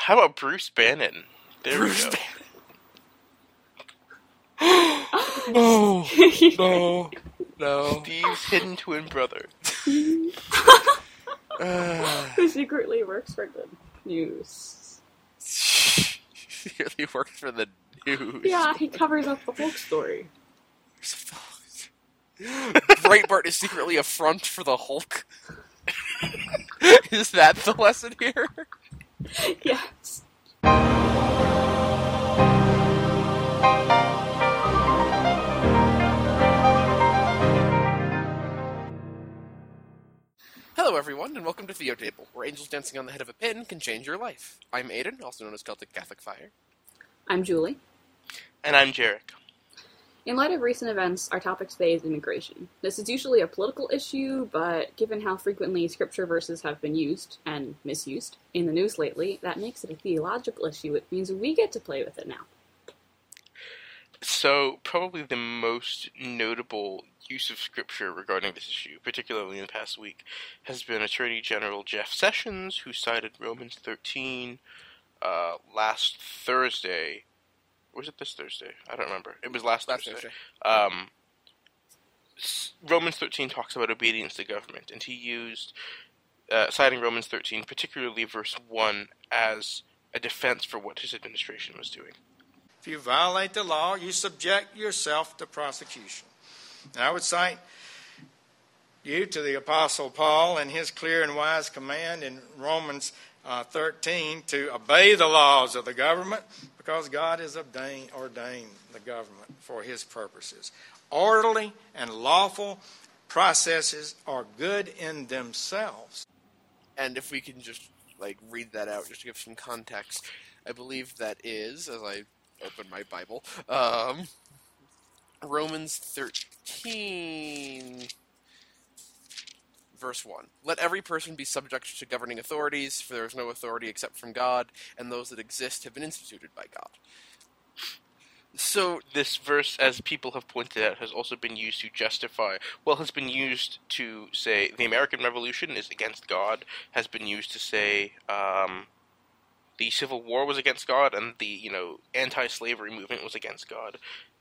How about Bruce Bannon? There Bruce we go. no, no, no. Steve's hidden twin brother. Uh, Who secretly works for the news. he really worked for the news. Yeah, he covers up the Hulk story. Breitbart is secretly a front for the Hulk. is that the lesson here? Yes. Hello, everyone, and welcome to Theo Table, where angels dancing on the head of a pin can change your life. I'm Aiden, also known as Celtic Catholic Fire. I'm Julie. And I'm Jarek. In light of recent events, our topic today is immigration. This is usually a political issue, but given how frequently scripture verses have been used and misused in the news lately, that makes it a theological issue. It means we get to play with it now. So, probably the most notable use of scripture regarding this issue, particularly in the past week, has been Attorney General Jeff Sessions, who cited Romans 13 uh, last Thursday. Was it this Thursday? I don't remember. It was last, Last Thursday. Thursday. Um, Romans 13 talks about obedience to government, and he used, uh, citing Romans 13, particularly verse 1, as a defense for what his administration was doing. If you violate the law, you subject yourself to prosecution. And I would cite you to the Apostle Paul and his clear and wise command in Romans uh, 13 to obey the laws of the government because God has ordained, the government for his purposes. Orderly and lawful processes are good in themselves. And if we can just like read that out, just to give some context, I believe that is, as I open my Bible, um, Romans thirteen, verse one. Let every person be subject to governing authorities, for there is no authority except from God, and those that exist have been instituted by God. So this verse, as people have pointed out, has also been used to justify, well, has been used to say the American Revolution is against God, has been used to say um, the Civil War was against God, and the, you know, anti-slavery movement was against God.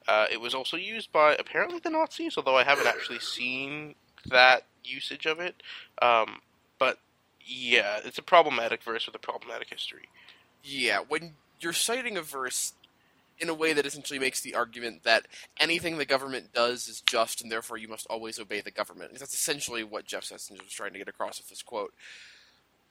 Uh, it was also used by, apparently, the Nazis, although I haven't actually seen that usage of it. Um, but, yeah, it's a problematic verse with a problematic history. Yeah, when you're citing a verse in a way that essentially makes the argument that anything the government does is just and therefore you must always obey the government. That's essentially what Jeff Sessions was trying to get across with this quote.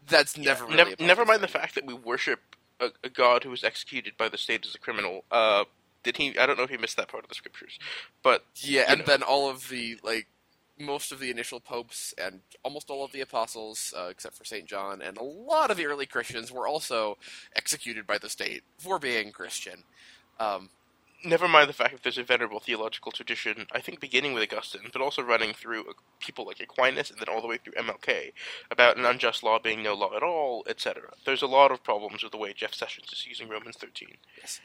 That's never really never, never mind the fact that we worship a, a god who was executed by the state as a criminal. Uh, did he? I don't know if he missed that part of the scriptures, but. Yeah, and know. then all of the like most of the initial popes and almost all of the apostles, uh, except for Saint John, and a lot of the early Christians were also executed by the state for being Christian. Um, never mind the fact that there's a venerable theological tradition. I think beginning with Augustine, but also running through uh, people like Aquinas and then all the way through MLK about an unjust law being no law at all, etc. There's a lot of problems with the way Jeff Sessions is using Romans 13. Yes.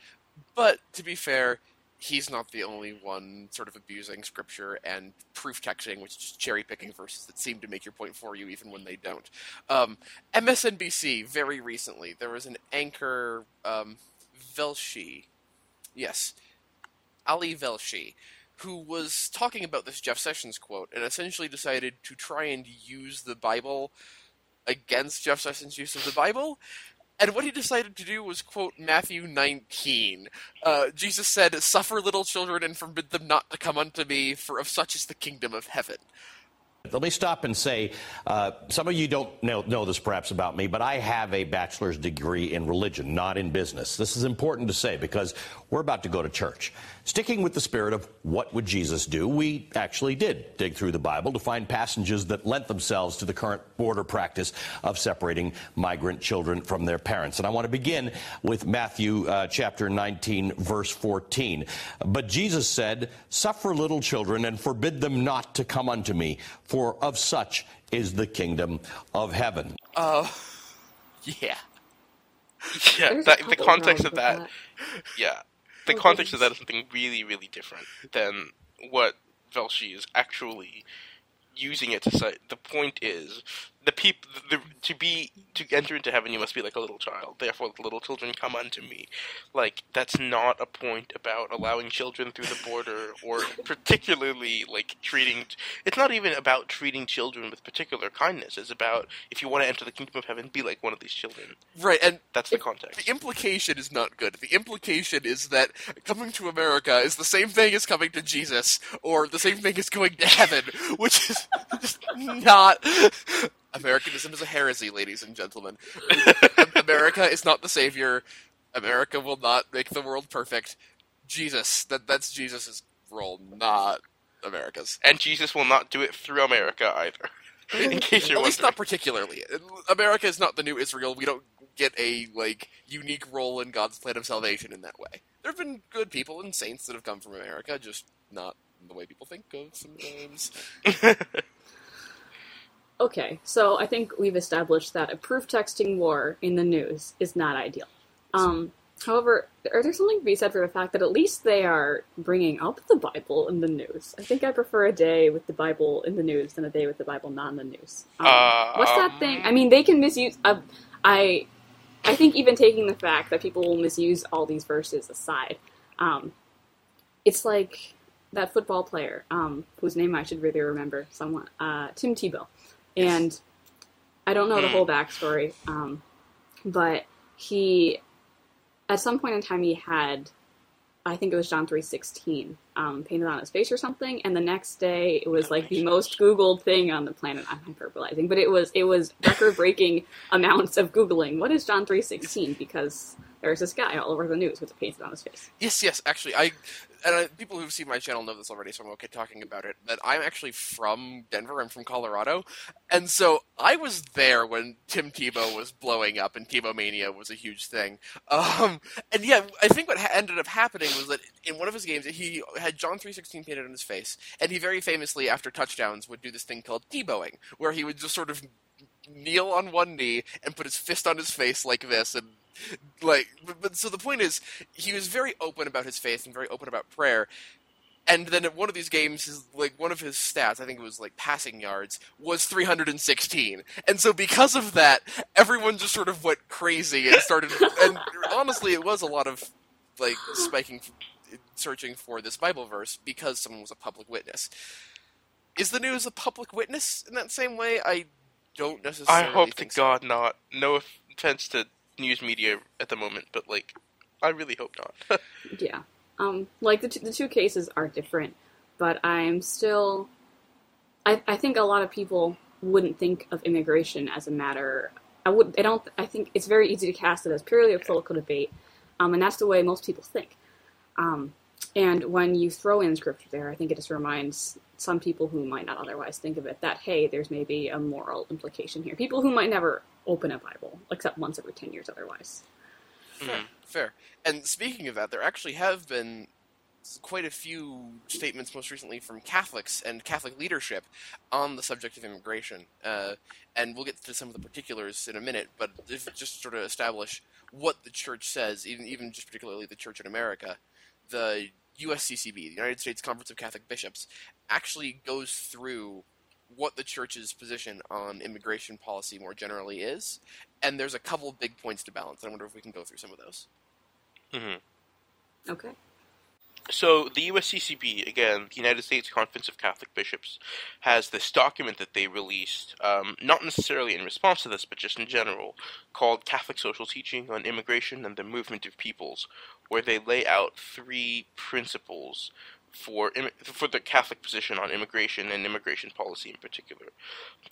But to be fair, he's not the only one sort of abusing scripture and proof texting, which is just cherry picking verses that seem to make your point for you even when they don't. Um, MSNBC, very recently, there was an anchor, um, Velshi. Yes. Ali Velshi. Who was talking about this Jeff Sessions quote and essentially decided to try and use the Bible against Jeff Sessions' use of the Bible and what he decided to do was quote Matthew 19. Uh, Jesus said, Suffer little children and forbid them not to come unto me, for of such is the kingdom of heaven. Let me stop and say, uh, some of you don't know, know this perhaps about me, but I have a bachelor's degree in religion, not in business. This is important to say because we're about to go to church. Sticking with the spirit of what would Jesus do, we actually did dig through the Bible to find passages that lent themselves to the current border practice of separating migrant children from their parents. And I want to begin with Matthew uh, chapter 19, verse 14. But Jesus said, Suffer little children and forbid them not to come unto me, for of such is the kingdom of heaven. Uh, yeah. Yeah, that, the context of problems that, yeah, the context of that is something really, really different than what Velshi is actually using it to say. The point is the people the, to be to enter into heaven you must be like a little child therefore the little children come unto me like that's not a point about allowing children through the border or particularly like treating it's not even about treating children with particular kindness it's about if you want to enter the kingdom of heaven be like one of these children Right, and that's the context the implication is not good. The implication is that coming to America is the same thing as coming to Jesus, or the same thing as going to heaven, which is just not. Americanism is a heresy, ladies and gentlemen. America is not the savior. America will not make the world perfect. Jesus, that that's Jesus' role, not America's. and jesus will not do it through america either in case you're At least not particularly. America is not the new Israel. We don't get a like unique role in God's plan of salvation in that way. There have been good people and saints that have come from America, just not the way people think of sometimes. Okay, so I think we've established that a proof texting war in the news is not ideal. Um, however, there's something to be said for the fact that at least they are bringing up the Bible in the news. I think I prefer a day with the Bible in the news than a day with the Bible not in the news. Um, what's that thing? I mean, they can misuse. Uh, I, I think even taking the fact that people will misuse all these verses aside, um, it's like that football player um, whose name I should really remember. Someone, uh, Tim Tebow, and I don't know the whole backstory, um, but he, at some point in time, he had, I think it was John three sixteen, um, painted on his face or something, and the next day it was like the most Googled thing on the planet. I'm hyperbolizing, but it was it was record breaking amounts of Googling. What is John three sixteen? Because there's this guy all over the news with it painted on his face. Yes, yes. Actually, I and I, people who've seen my channel know this already, so I'm okay talking about it. But I'm actually from Denver. I'm from Colorado, and so I was there when Tim Tebow was blowing up, and Tebow mania was a huge thing. Um, and yeah, I think what ha- ended up happening was that in one of his games, he had John three sixteen painted on his face, and he very famously, after touchdowns, would do this thing called Tebowing, where he would just sort of kneel on one knee and put his fist on his face like this and like but, but so the point is he was very open about his faith and very open about prayer. And then at one of these games his like one of his stats i think it was like passing yards was 316 and so because of that everyone just sort of went crazy and started and honestly it was a lot of like spiking searching for this bible verse because someone was a public witness. Is the news a public witness in that same way? I don't necessarily i necessarily hope to think so. god not. No offense to news media at the moment but like i really hope not Yeah. Um, like the, t- the two cases are different, but I'm still. I, I think a lot of people wouldn't think of immigration as a matter. I would. I don't. I think it's very easy to cast it as purely a political debate, um, and that's the way most people think. Um, and when you throw in scripture there, I think it just reminds some people who might not otherwise think of it that hey, there's maybe a moral implication here. People who might never open a Bible except once every ten years otherwise. Fair, fair. And speaking of that, there actually have been quite a few statements, most recently from Catholics and Catholic leadership, on the subject of immigration. Uh, and we'll get to some of the particulars in a minute, but just sort of establish what the Church says, even even just particularly the Church in America, the USCCB, the United States Conference of Catholic Bishops, actually goes through what the church's position on immigration policy more generally is, and there's a couple of big points to balance. I wonder if we can go through some of those. hmm Okay. So the USCCB, again, the United States Conference of Catholic Bishops, has this document that they released, um, not necessarily in response to this, but just in general, called Catholic Social Teaching on Immigration and the Movement of Peoples, where they lay out three principles for for the Catholic position on immigration and immigration policy in particular.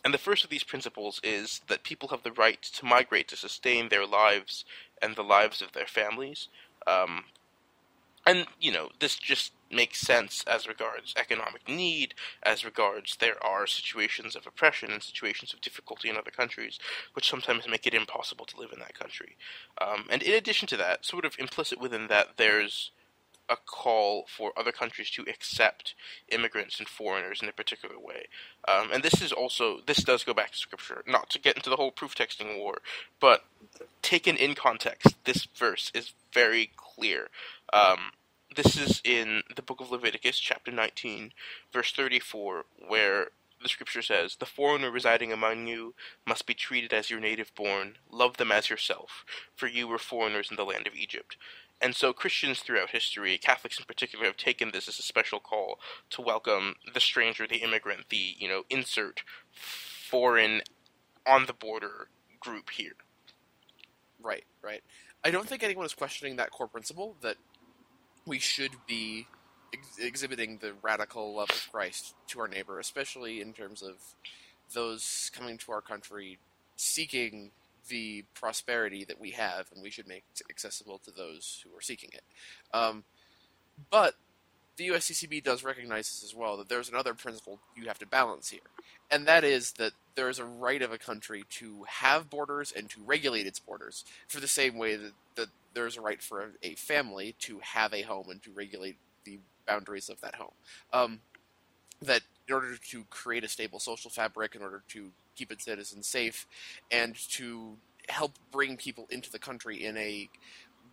And the first of these principles is that people have the right to migrate to sustain their lives and the lives of their families. Um, and you know this just makes sense as regards economic need as regards there are situations of oppression and situations of difficulty in other countries which sometimes make it impossible to live in that country um, and in addition to that sort of implicit within that there's a call for other countries to accept immigrants and foreigners in a particular way. Um, and this is also this does go back to scripture not to get into the whole proof texting war but taken in context this verse is very clear. Um, this is in the book of Leviticus, chapter 19, verse 34, where the scripture says, The foreigner residing among you must be treated as your native born, love them as yourself, for you were foreigners in the land of Egypt. And so Christians throughout history, Catholics in particular, have taken this as a special call to welcome the stranger, the immigrant, the, you know, insert foreign on the border group here. Right, right. I don't think anyone is questioning that core principle that we should be ex- exhibiting the radical love of Christ to our neighbor, especially in terms of those coming to our country seeking the prosperity that we have, and we should make it accessible to those who are seeking it. Um, but the USCCB does recognize this as well that there's another principle you have to balance here, and that is that there is a right of a country to have borders and to regulate its borders for the same way that, that there's a right for a, a family to have a home and to regulate the boundaries of that home. Um, that in order to create a stable social fabric, in order to keep its citizens safe, and to help bring people into the country in a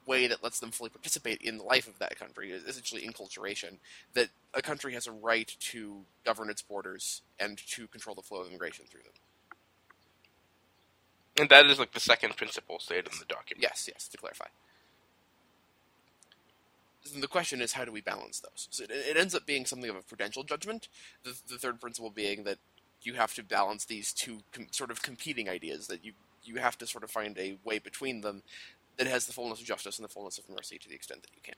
way that lets them fully participate in the life of that country, essentially enculturation, that a country has a right to govern its borders and to control the flow of immigration through them. And that is like the second principle stated in the document. Yes, yes, to clarify. The question is, how do we balance those? So it, it ends up being something of a prudential judgment. The, the third principle being that you have to balance these two com- sort of competing ideas. That you you have to sort of find a way between them that has the fullness of justice and the fullness of mercy to the extent that you can.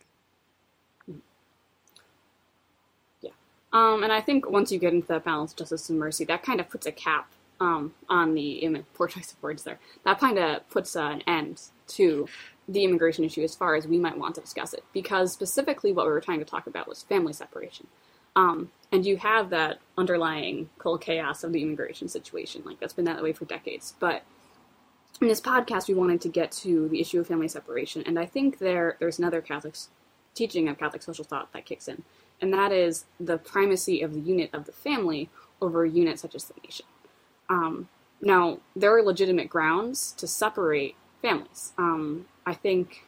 Yeah, um, and I think once you get into that balance, justice and mercy, that kind of puts a cap um, on the Im- poor choice of words there. That kind of puts uh, an end to the immigration issue as far as we might want to discuss it, because specifically what we were trying to talk about was family separation. Um, and you have that underlying cold chaos of the immigration situation, like that's been that way for decades. But in this podcast, we wanted to get to the issue of family separation, and I think there there's another Catholic teaching of Catholic social thought that kicks in, and that is the primacy of the unit of the family over a unit such as the nation. Um, now, there are legitimate grounds to separate families. Um, I think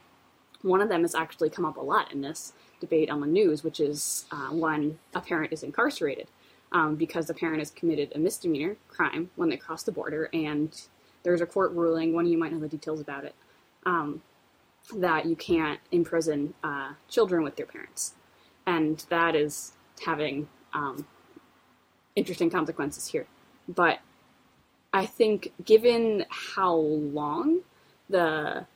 one of them has actually come up a lot in this debate on the news, which is uh, when a parent is incarcerated um, because the parent has committed a misdemeanor crime when they cross the border, and there's a court ruling, one of you might know the details about it, um, that you can't imprison uh, children with their parents. And that is having um, interesting consequences here. But I think, given how long the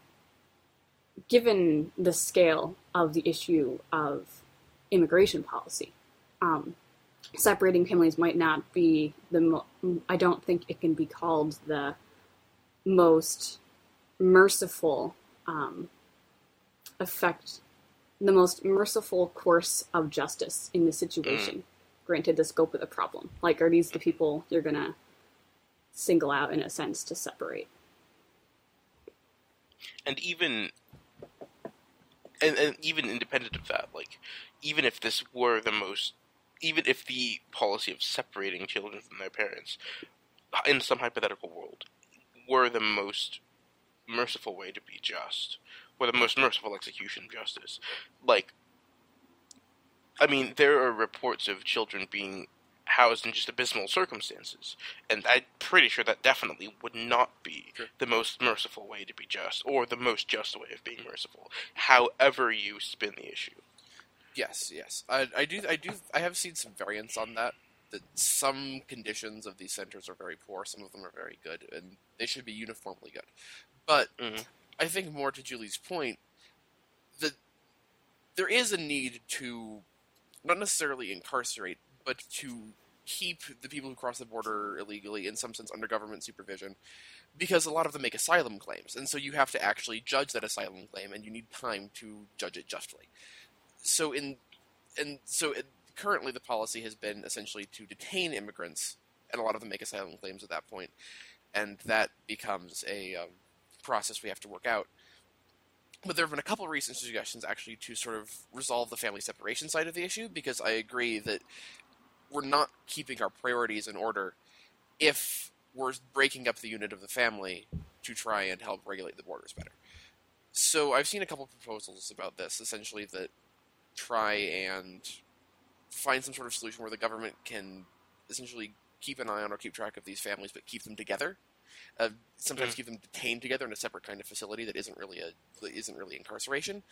given the scale of the issue of immigration policy, um, separating families might not be the. Mo- I don't think it can be called the most merciful um, effect, the most merciful course of justice in this situation. Granted, the scope of the problem. Like, are these the people you're gonna single out in a sense to separate? And even and, and even independent of that like even if this were the most even if the policy of separating children from their parents in some hypothetical world were the most merciful way to be just were the most merciful execution of justice like i mean there are reports of children being housed in just abysmal circumstances and i'm pretty sure that definitely would not be Sure. the most merciful way to be just or the most just way of being merciful however you spin the issue Yes, yes. I, I do. I do. I have seen some variants on that. That some conditions of these centers are very poor, some of them are very good, and they should be uniformly good. But Mhm. I think more to Julie's point, that there is a need to not necessarily incarcerate, but to keep the people who cross the border illegally, in some sense, under government supervision, because a lot of them make asylum claims, and so you have to actually judge that asylum claim, and you need time to judge it justly so in and so it, currently the policy has been essentially to detain immigrants, and a lot of them make asylum claims at that point, and that becomes a um, process we have to work out. But there have been a couple recent suggestions actually to sort of resolve the family separation side of the issue, because I agree that we're not keeping our priorities in order if we're breaking up the unit of the family to try and help regulate the borders better. So I've seen a couple of proposals about this, essentially that try and find some sort of solution where the government can essentially keep an eye on or keep track of these families, but keep them together. Uh, sometimes Mm. keep them detained together in a separate kind of facility that isn't really a that isn't really incarceration.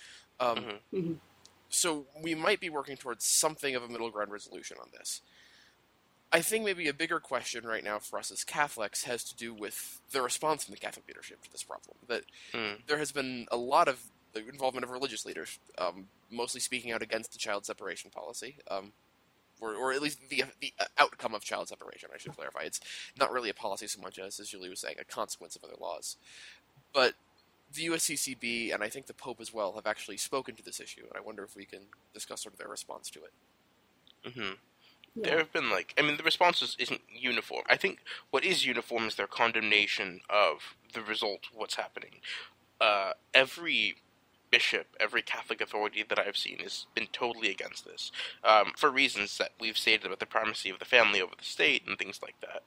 Um, Mhm. Mhm. So we might be working towards something of a middle ground resolution on this. I think maybe a bigger question right now for us as Catholics has to do with the response from the Catholic leadership to this problem. That Mm. there has been a lot of the involvement of religious leaders, um, mostly speaking out against the child separation policy, um, or, or at least the the outcome of child separation. I should clarify. It's not really a policy so much as, as Julie was saying, a consequence of other laws. But the USCCB and I think the Pope as well have actually spoken to this issue, and I wonder if we can discuss sort of their response to it. hmm Yeah. There have been like, I mean, the response is, isn't uniform. I think what is uniform is their condemnation of the result, what's happening. Uh, every bishop, every Catholic authority that I've seen has been totally against this, um, for reasons that we've stated about the primacy of the family over the state and things like that.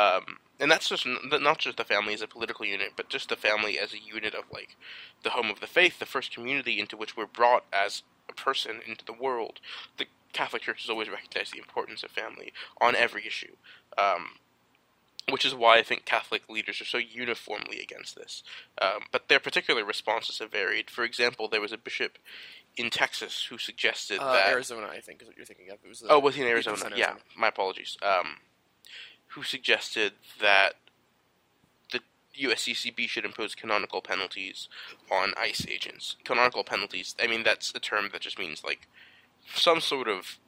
Um, and that's just not just the family as a political unit, but just the family as a unit of like the home of the faith, the first community into which we're brought as a person into the world. The Catholic Church has always recognized the importance of family on every issue, um, which is why I think Catholic leaders are so uniformly against this. Um, but their particular responses have varied. For example, there was a bishop in Texas who suggested Uh, that Arizona, I think, is what you're thinking of. It was the, Oh, was he in 80% Arizona? Yeah, my apologies. Um, who suggested that the USCCB should impose canonical penalties on ICE agents? Canonical penalties. I mean, that's a term that just means like some sort of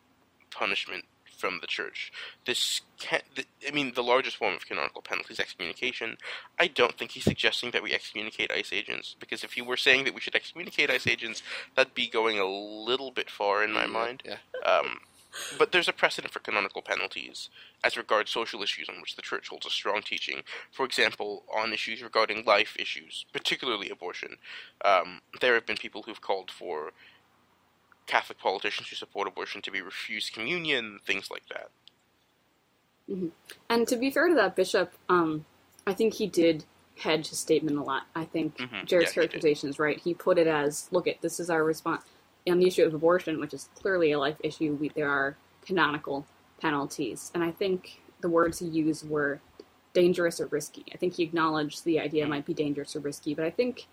punishment from the church. This can I mean, the largest form of canonical penalty is excommunication. I don't think he's suggesting that we excommunicate ICE agents because if he were saying that we should excommunicate ICE agents, that'd be going a little bit far in my mind. Yeah. Um, but there's a precedent for canonical penalties as regards social issues on which the church holds a strong teaching. For example, on issues regarding life issues, particularly abortion, um, there have been people who've called for Catholic politicians who support abortion to be refused communion, things like that. And to be fair to that bishop, um, I think he did hedge his statement a lot. I think Mhm. Jarek's Yeah, characterization is right. He put it as, "Look, it this is our response on the issue of abortion, which is clearly a life issue. We, there are canonical penalties." And I think the words he used were dangerous or risky. I think he acknowledged the idea might be dangerous or risky, but I think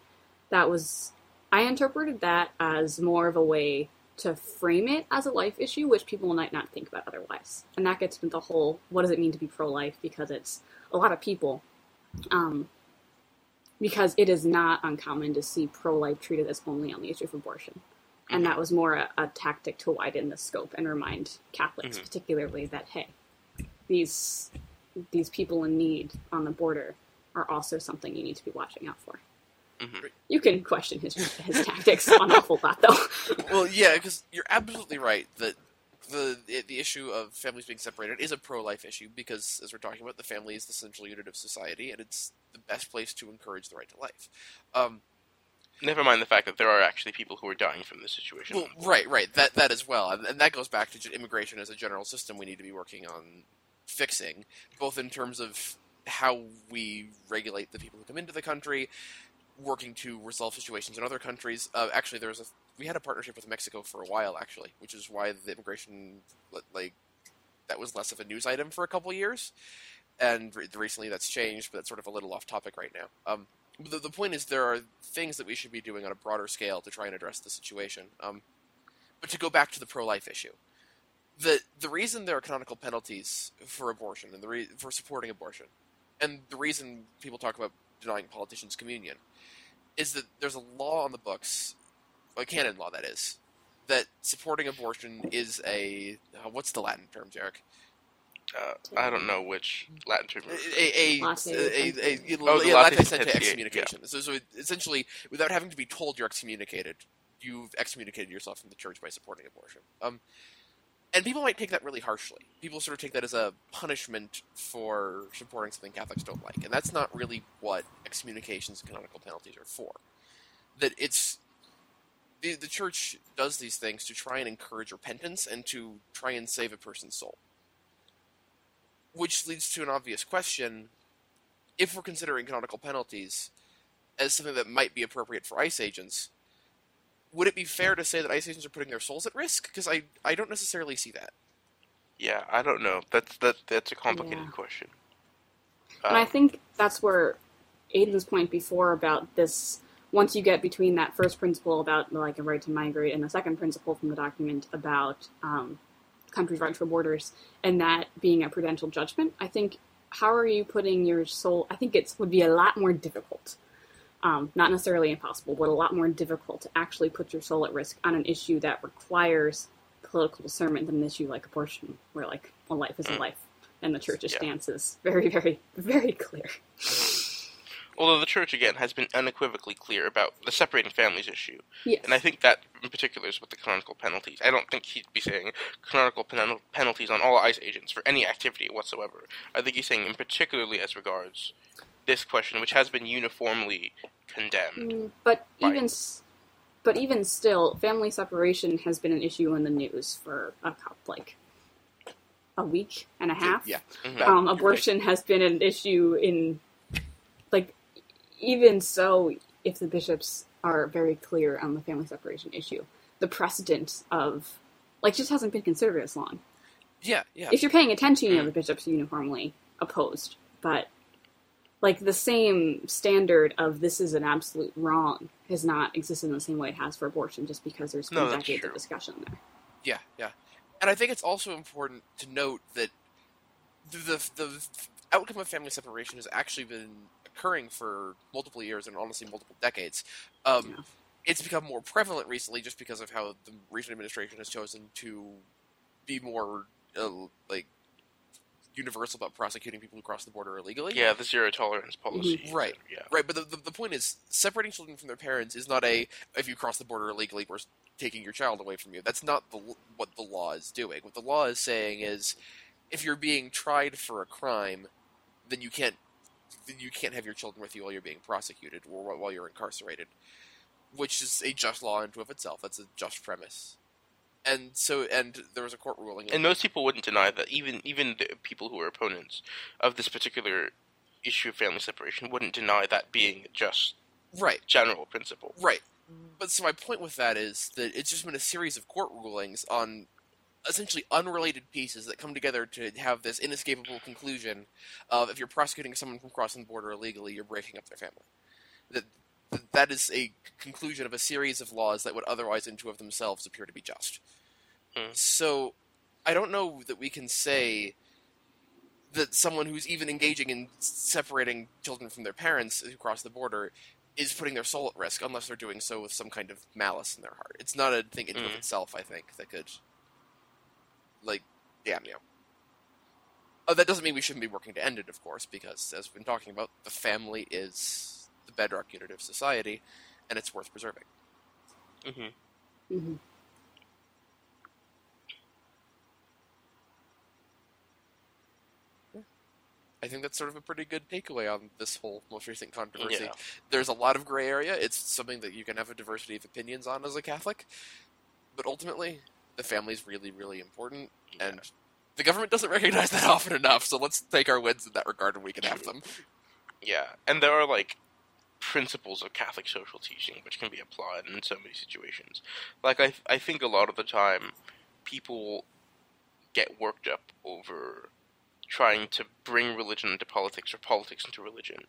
that was I interpreted that as more of a way to frame it as a life issue, which people might not think about otherwise. And that gets into the whole what does it mean to be pro life because it's a lot of people. Um, because it is not uncommon to see pro life treated as only on the issue of abortion. And that was more a, a tactic to widen the scope and remind Catholics, Mhm. particularly, that hey, these these people in need on the border are also something you need to be watching out for. Mhm. You can question his his tactics an awful lot, though. well, yeah, because you're absolutely right that the the issue of families being separated is a pro-life issue because, as we're talking about, the family is the central unit of society, and it's the best place to encourage the right to life. Um, Never mind the fact that there are actually people who are dying from this situation. well, right, right, that that as well, and, and that goes back to immigration as a general system. We need to be working on fixing, both in terms of how we regulate the people who come into the country, working to resolve situations in other countries. Uh, actually, there was a we had a partnership with Mexico for a while, actually, which is why the immigration like that was less of a news item for a couple years, and re- recently that's changed, but that's sort of a little off topic right now. Um, the, the point is, there are things that we should be doing on a broader scale to try and address the situation. Um, but to go back to the pro-life issue, the the reason there are canonical penalties for abortion and the re- for supporting abortion, and the reason people talk about denying politicians communion, is that there's a law on the books, a canon law that is, that supporting abortion is a uh, what's the Latin term, Jarek? uh, I don't know which Latin term. A, a, a, a, a, a, Oh, yeah, latae latae sententiae excommunication. So, so essentially, without having to be told you're excommunicated, you've excommunicated yourself from the church by supporting abortion. Um, and people might take that really harshly. People sort of take that as a punishment for supporting something Catholics don't like, and that's not really what excommunications and canonical penalties are for. That it's the the church does these things to try and encourage repentance and to try and save a person's soul. Which leads to an obvious question: if we're considering canonical penalties as something that might be appropriate for ICE agents, would it be fair to say that ICE agents are putting their souls at risk? Because I, I don't necessarily see that. Yeah, I don't know. That's that that's a complicated Yeah. question. And I Um, think that's where Aiden's point before about this. Once you get between that first principle about like a right to migrate and the second principle from the document about um, countries' right for borders, and that being a prudential judgment, I think how are you putting your soul? I think it would be a lot more difficult, um, not necessarily impossible, but a lot more difficult to actually put your soul at risk on an issue that requires political discernment than an issue like abortion, where like a life is a life, and the church's Yeah. stance is very, very, very clear. although the church again has been unequivocally clear about the separating families issue, Yes. and I think that in particular is with the canonical penalties. I don't think he'd be saying canonical pen- penalties on all ICE agents for any activity whatsoever. I think he's saying in particularly as regards this question, which has been uniformly condemned. Mm, but even but even still, family separation has been an issue in the news for a couple, like a week and a half. Yeah. Mhm. Um, abortion has been an issue in like even so if the bishops are very clear on the family separation issue the precedent of like just hasn't been considered as long Yeah, yeah. if you're paying attention you know Mm. the bishops are uniformly opposed but like the same standard of this is an absolute wrong has not existed in the same way it has for abortion just because there's been No, decades true. of discussion there Yeah, yeah. And I think it's also important to note that the, the, the outcome of family separation has actually been occurring for multiple years and honestly multiple decades. Um, Yeah. It's become more prevalent recently just because of how the recent administration has chosen to be more uh, like universal about prosecuting people who cross the border illegally. Yeah, the zero tolerance policy. Mm-hmm. Right. Yeah. Right, but the, the, the point is, separating children from their parents is not a if you cross the border illegally, we're taking your child away from you. That's not the what the law is doing. What the law is saying is, if you're being tried for a crime, then you can't then you can't have your children with you while you're being prosecuted or while- while you're incarcerated, which is a just law unto of itself. That's a just premise. And so, and there was a court ruling. And most people wouldn't deny that. Even even the people who are opponents of this particular issue of family separation wouldn't deny that being just right, general principle. Right. But so my point with that is that it's just been a series of court rulings on essentially unrelated pieces that come together to have this inescapable conclusion of if you're prosecuting someone from crossing the border illegally, you're breaking up their family. That that- that is a conclusion of a series of laws that would otherwise, in two of themselves, appear to be just. Hmm. So, I don't know that we can say that someone who's even engaging in separating children from their parents who cross the border is putting their soul at risk unless they're doing so with some kind of malice in their heart. It's not a thing into of Mm. itself, I think, that could like damn you. Oh, that doesn't mean we shouldn't be working to end it, of course, because as we've been talking about, the family is the bedrock unit of society, and it's worth preserving. hmm hmm I think that's sort of a pretty good takeaway on this whole most recent controversy. Yeah. There's a lot of gray area. It's something that you can have a diversity of opinions on as a Catholic, but ultimately, the family is really, really important, and the government doesn't recognize that often enough. So let's take our wins in that regard, and we can have them. Yeah, and there are like principles of Catholic social teaching which can be applied in so many situations. Like I, I think a lot of the time, people get worked up over trying to bring religion into politics or politics into religion.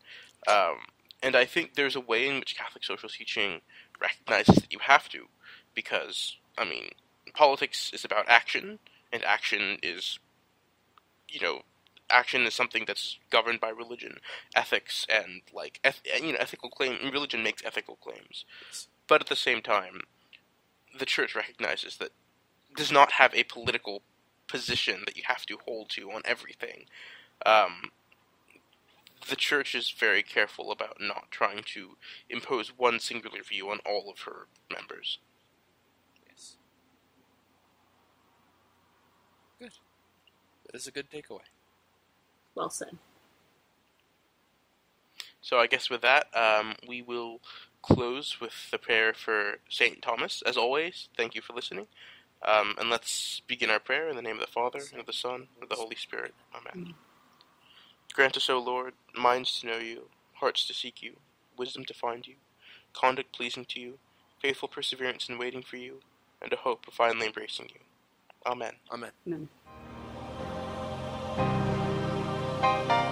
Um, and I think there's a way in which Catholic social teaching recognizes that you have to, because I mean, politics is about action, and action is, you know, action is something that's governed by religion, ethics, and like eth- you know, ethical claim. Religion makes ethical claims, but at the same time, the church recognizes that does not have a political position that you have to hold to on everything. Um, the church is very careful about not trying to impose one singular view on all of her members. Yes. Good. That is a good takeaway. Well said So I guess with that, um, we will close with the prayer for Saint Thomas. As always, thank you for listening. Um, and let's begin our prayer in the name of the Father, and of the Son, and of the Holy Spirit. Amen. Grant us, O Lord, minds to know you, hearts to seek you, wisdom to find you, conduct pleasing to you, faithful perseverance in waiting for you, and a hope of finally embracing you. Amen. Amen. Amen. Bye.